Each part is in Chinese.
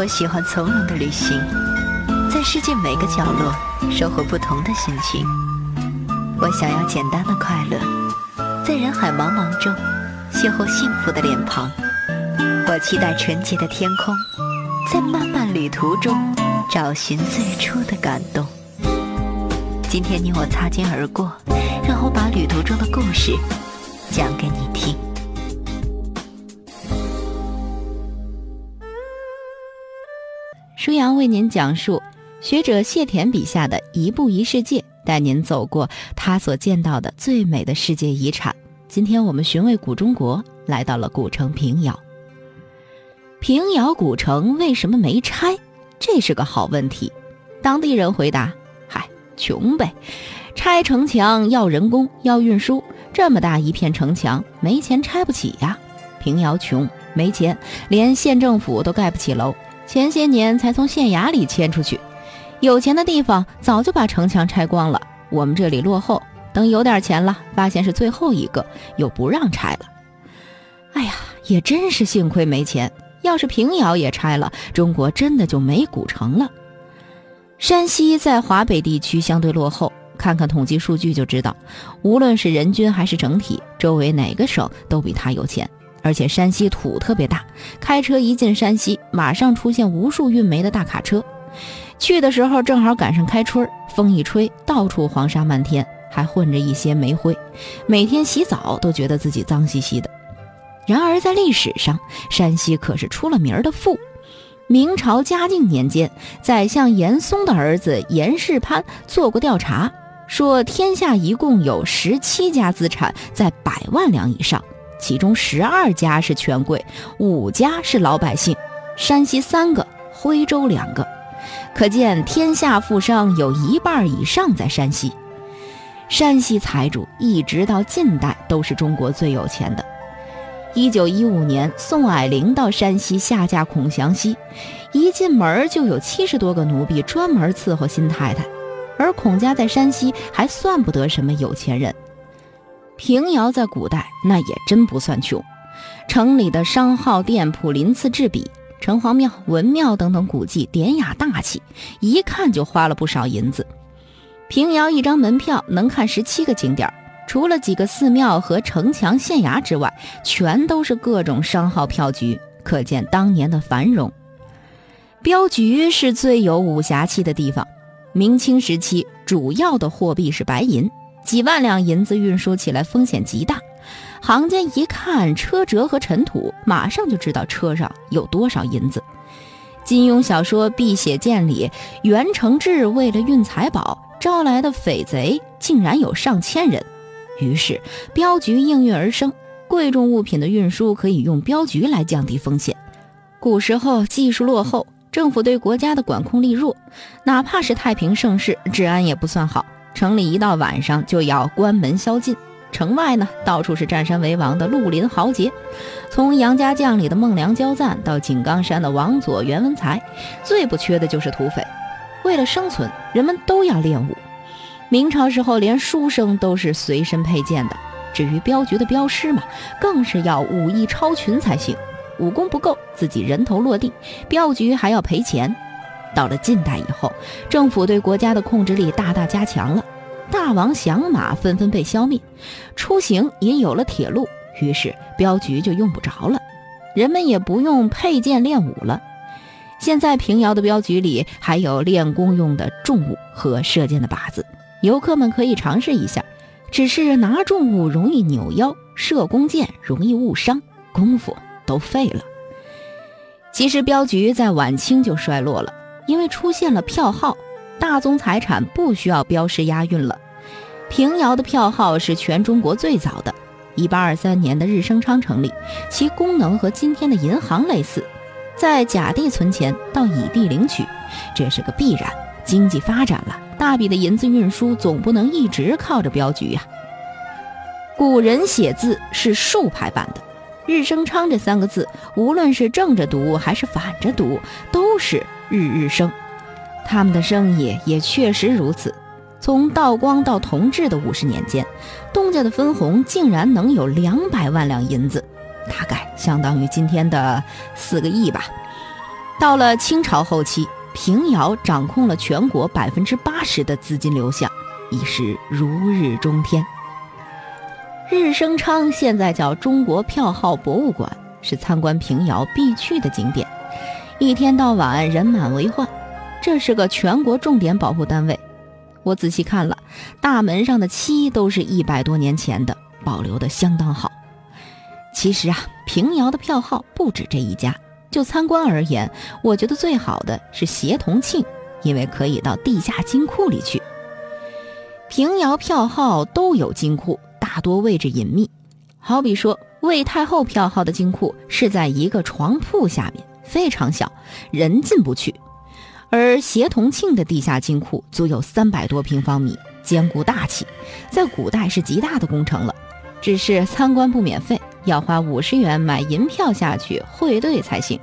我喜欢从容的旅行，在世界每个角落收获不同的心情。我想要简单的快乐，在人海茫茫中邂逅幸福的脸庞。我期待纯洁的天空，在漫漫旅途中找寻最初的感动。今天你我擦肩而过，让我把旅途中的故事讲给你听。舒阳为您讲述学者谢田笔下的一步一世界，带您走过他所见到的最美的世界遗产。今天我们寻味古中国，来到了古城平遥。平遥古城为什么没拆？这是个好问题。当地人回答：“嗨，穷呗，拆城墙要人工，要运输，这么大一片城墙，没钱拆不起呀。平遥穷，没钱，连县政府都盖不起楼，前些年才从县衙里迁出去。有钱的地方早就把城墙拆光了，我们这里落后，等有点钱了，发现是最后一个，又不让拆了。哎呀，也真是幸亏没钱。”要是平遥也拆了，中国真的就没古城了。山西在华北地区相对落后，看看统计数据就知道，无论是人均还是整体，周围哪个省都比它有钱。而且山西土特别大，开车一进山西，马上出现无数运煤的大卡车。去的时候正好赶上开春，风一吹，到处黄沙漫天，还混着一些煤灰，每天洗澡都觉得自己脏兮兮的。然而，在历史上，山西可是出了名的富。明朝嘉靖年间，宰相严嵩的儿子严世蕃做过调查，说天下一共有十七家资产在百万两以上，其中十二家是权贵，五家是老百姓，山西三个，徽州两个。可见，天下富商有一半以上在山西。山西财主一直到近代都是中国最有钱的。一九一五年，宋霭龄到山西下嫁孔祥熙，一进门就有七十多个奴婢专门伺候新太太。而孔家在山西还算不得什么有钱人。平遥在古代那也真不算穷，城里的商号店铺鳞次栉比，城隍庙、文庙等等古迹典雅大气，一看就花了不少银子。平遥一张门票能看十七个景点。除了几个寺庙和城墙、县衙之外，全都是各种商号票局，可见当年的繁荣。镖局是最有武侠气的地方。明清时期，主要的货币是白银，几万两银子运输起来风险极大。行家一看车辙和尘土，马上就知道车上有多少银子。金庸小说《碧血剑》里，袁承志为了运财宝，招来的匪贼竟然有上千人。于是，镖局应运而生。贵重物品的运输可以用镖局来降低风险。古时候技术落后，政府对国家的管控力弱，哪怕是太平盛世，治安也不算好。城里一到晚上就要关门宵禁，城外呢，到处是占山为王的绿林豪杰。从杨家将里的孟良交赞到井冈山的王佐、袁文才，最不缺的就是土匪。为了生存，人们都要练武。明朝时候，连书生都是随身佩剑的。至于镖局的镖师嘛，更是要武艺超群才行。武功不够，自己人头落地，镖局还要赔钱。到了近代以后，政府对国家的控制力大大加强了，大王响马纷纷被消灭，出行也有了铁路，于是镖局就用不着了，人们也不用佩剑练武了。现在平遥的镖局里还有练功用的重物和射箭的靶子。游客们可以尝试一下，只是拿重物容易扭腰，射弓箭容易误伤，功夫都废了。其实镖局在晚清就衰落了，因为出现了票号，大宗财产不需要镖师押运了。平遥的票号是全中国最早的，一八二三年的日升昌成立，其功能和今天的银行类似，在甲地存钱，到乙地领取，这是个必然。经济发展了。大笔的银子运输总不能一直靠着镖局呀。古人写字是竖排版的，“日升昌”这三个字，无论是正着读还是反着读，都是日日升。他们的生意也确实如此。从道光到同治的五十年间，东家的分红竟然能有两百万两银子，大概相当于今天的四个亿吧。到了清朝后期，平遥掌控了全国百分之八十的资金流向，已是如日中天。日升昌现在叫中国票号博物馆，是参观平遥必去的景点，一天到晚人满为患。这是个全国重点保护单位，我仔细看了，大门上的漆都是一百多年前的，保留的相当好。其实啊，平遥的票号不止这一家。就参观而言，我觉得最好的是协同庆，因为可以到地下金库里去。平遥票号都有金库。大多位置隐秘，好比说魏太后票号的金库是在一个床铺下面，非常小，人进不去；而协同庆的地下金库足有三百多平方米，坚固大气，在古代是极大的工程了。只是参观不免费，要花五十元买银票下去汇兑才行。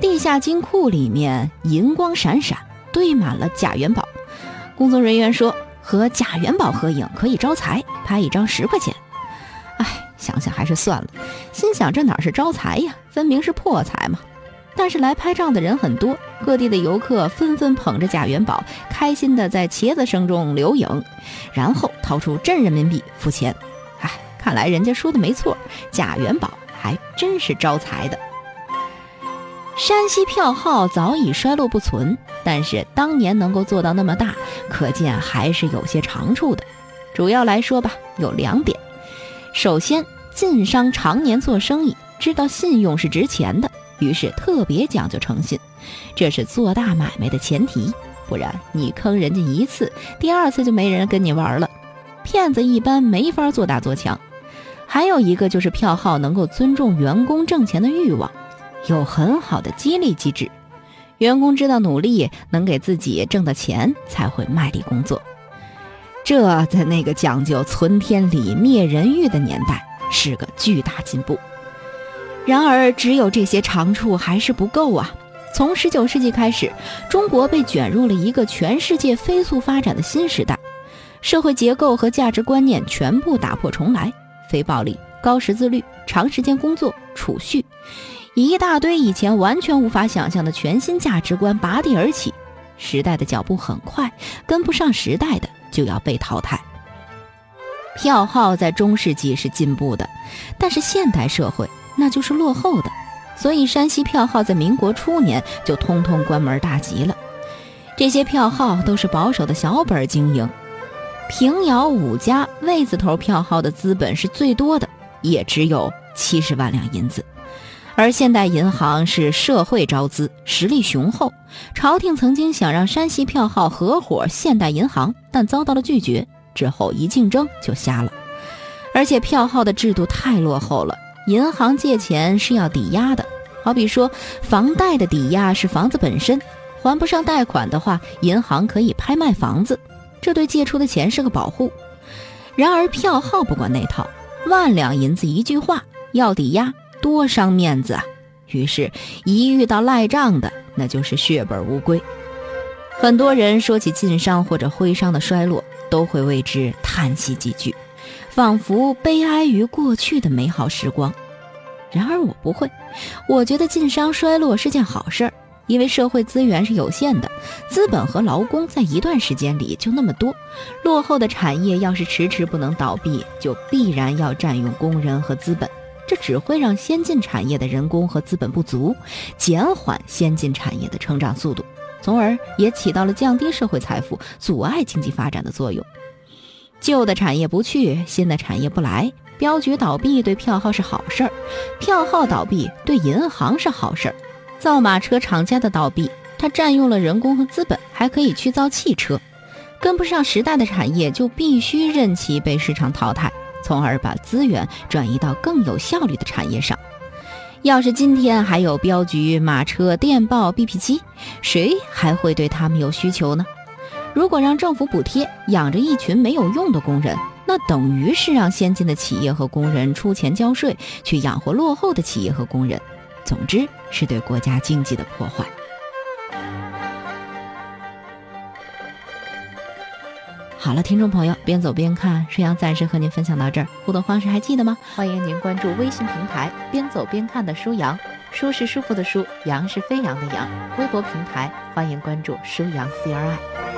地下金库里面银光闪闪，堆满了假元宝。工作人员说。和贾元宝合影可以招财，拍一张十块钱。哎，想想还是算了。心想这哪是招财呀，分明是破财嘛。但是来拍照的人很多，各地的游客纷纷捧着贾元宝，开心的在茄子声中留影，然后掏出真人民币付钱。哎，看来人家说的没错，贾元宝还真是招财的。山西票号早已衰落不存，但是当年能够做到那么大，可见还是有些长处的。主要来说吧，有两点：首先，晋商常年做生意，知道信用是值钱的，于是特别讲究诚信，这是做大买卖的前提。不然你坑人家一次，第二次就没人跟你玩了。骗子一般没法做大做强。还有一个就是票号能够尊重员工挣钱的欲望。有很好的激励机制，员工知道努力能给自己挣的钱，才会卖力工作。这在那个讲究存天理灭人欲的年代，是个巨大进步。然而，只有这些长处还是不够啊！从十九世纪开始，中国被卷入了一个全世界飞速发展的新时代，社会结构和价值观念全部打破重来，非暴力、高识字率、长时间工作、储蓄。一大堆以前完全无法想象的全新价值观拔地而起，时代的脚步很快，跟不上时代的就要被淘汰。票号在中世纪是进步的，但是现代社会那就是落后的，所以山西票号在民国初年就通通关门大吉了。这些票号都是保守的小本经营，平遥五家位字头票号的资本是最多的，也只有七十万两银子。而现代银行是社会招资，实力雄厚。朝廷曾经想让山西票号合伙现代银行，但遭到了拒绝。之后一竞争就瞎了。而且票号的制度太落后了，银行借钱是要抵押的。好比说，房贷的抵押是房子本身，还不上贷款的话，银行可以拍卖房子，这对借出的钱是个保护。然而票号不管那套，万两银子一句话要抵押。多伤面子啊！于是，一遇到赖账的，那就是血本无归。很多人说起晋商或者徽商的衰落，都会为之叹息几句，仿佛悲哀于过去的美好时光。然而我不会，我觉得晋商衰落是件好事儿，因为社会资源是有限的，资本和劳工在一段时间里就那么多，落后的产业要是迟迟不能倒闭，就必然要占用工人和资本。这只会让先进产业的人工和资本不足，减缓先进产业的成长速度，从而也起到了降低社会财富、阻碍经济发展的作用。旧的产业不去，新的产业不来，镖局倒闭对票号是好事儿，票号倒闭对银行是好事儿。造马车厂家的倒闭，它占用了人工和资本，还可以去造汽车。跟不上时代的产业就必须任其被市场淘汰。从而把资源转移到更有效率的产业上。要是今天还有镖局、马车、电报、BP 机，谁还会对他们有需求呢？如果让政府补贴养着一群没有用的工人，那等于是让先进的企业和工人出钱交税，去养活落后的企业和工人。总之，是对国家经济的破坏。好了，听众朋友，边走边看，舒阳暂时和您分享到这儿。互动方式还记得吗？欢迎您关注微信平台“边走边看”的舒阳。舒是舒服的舒，阳是飞扬的扬。微博平台欢迎关注舒阳 CRI。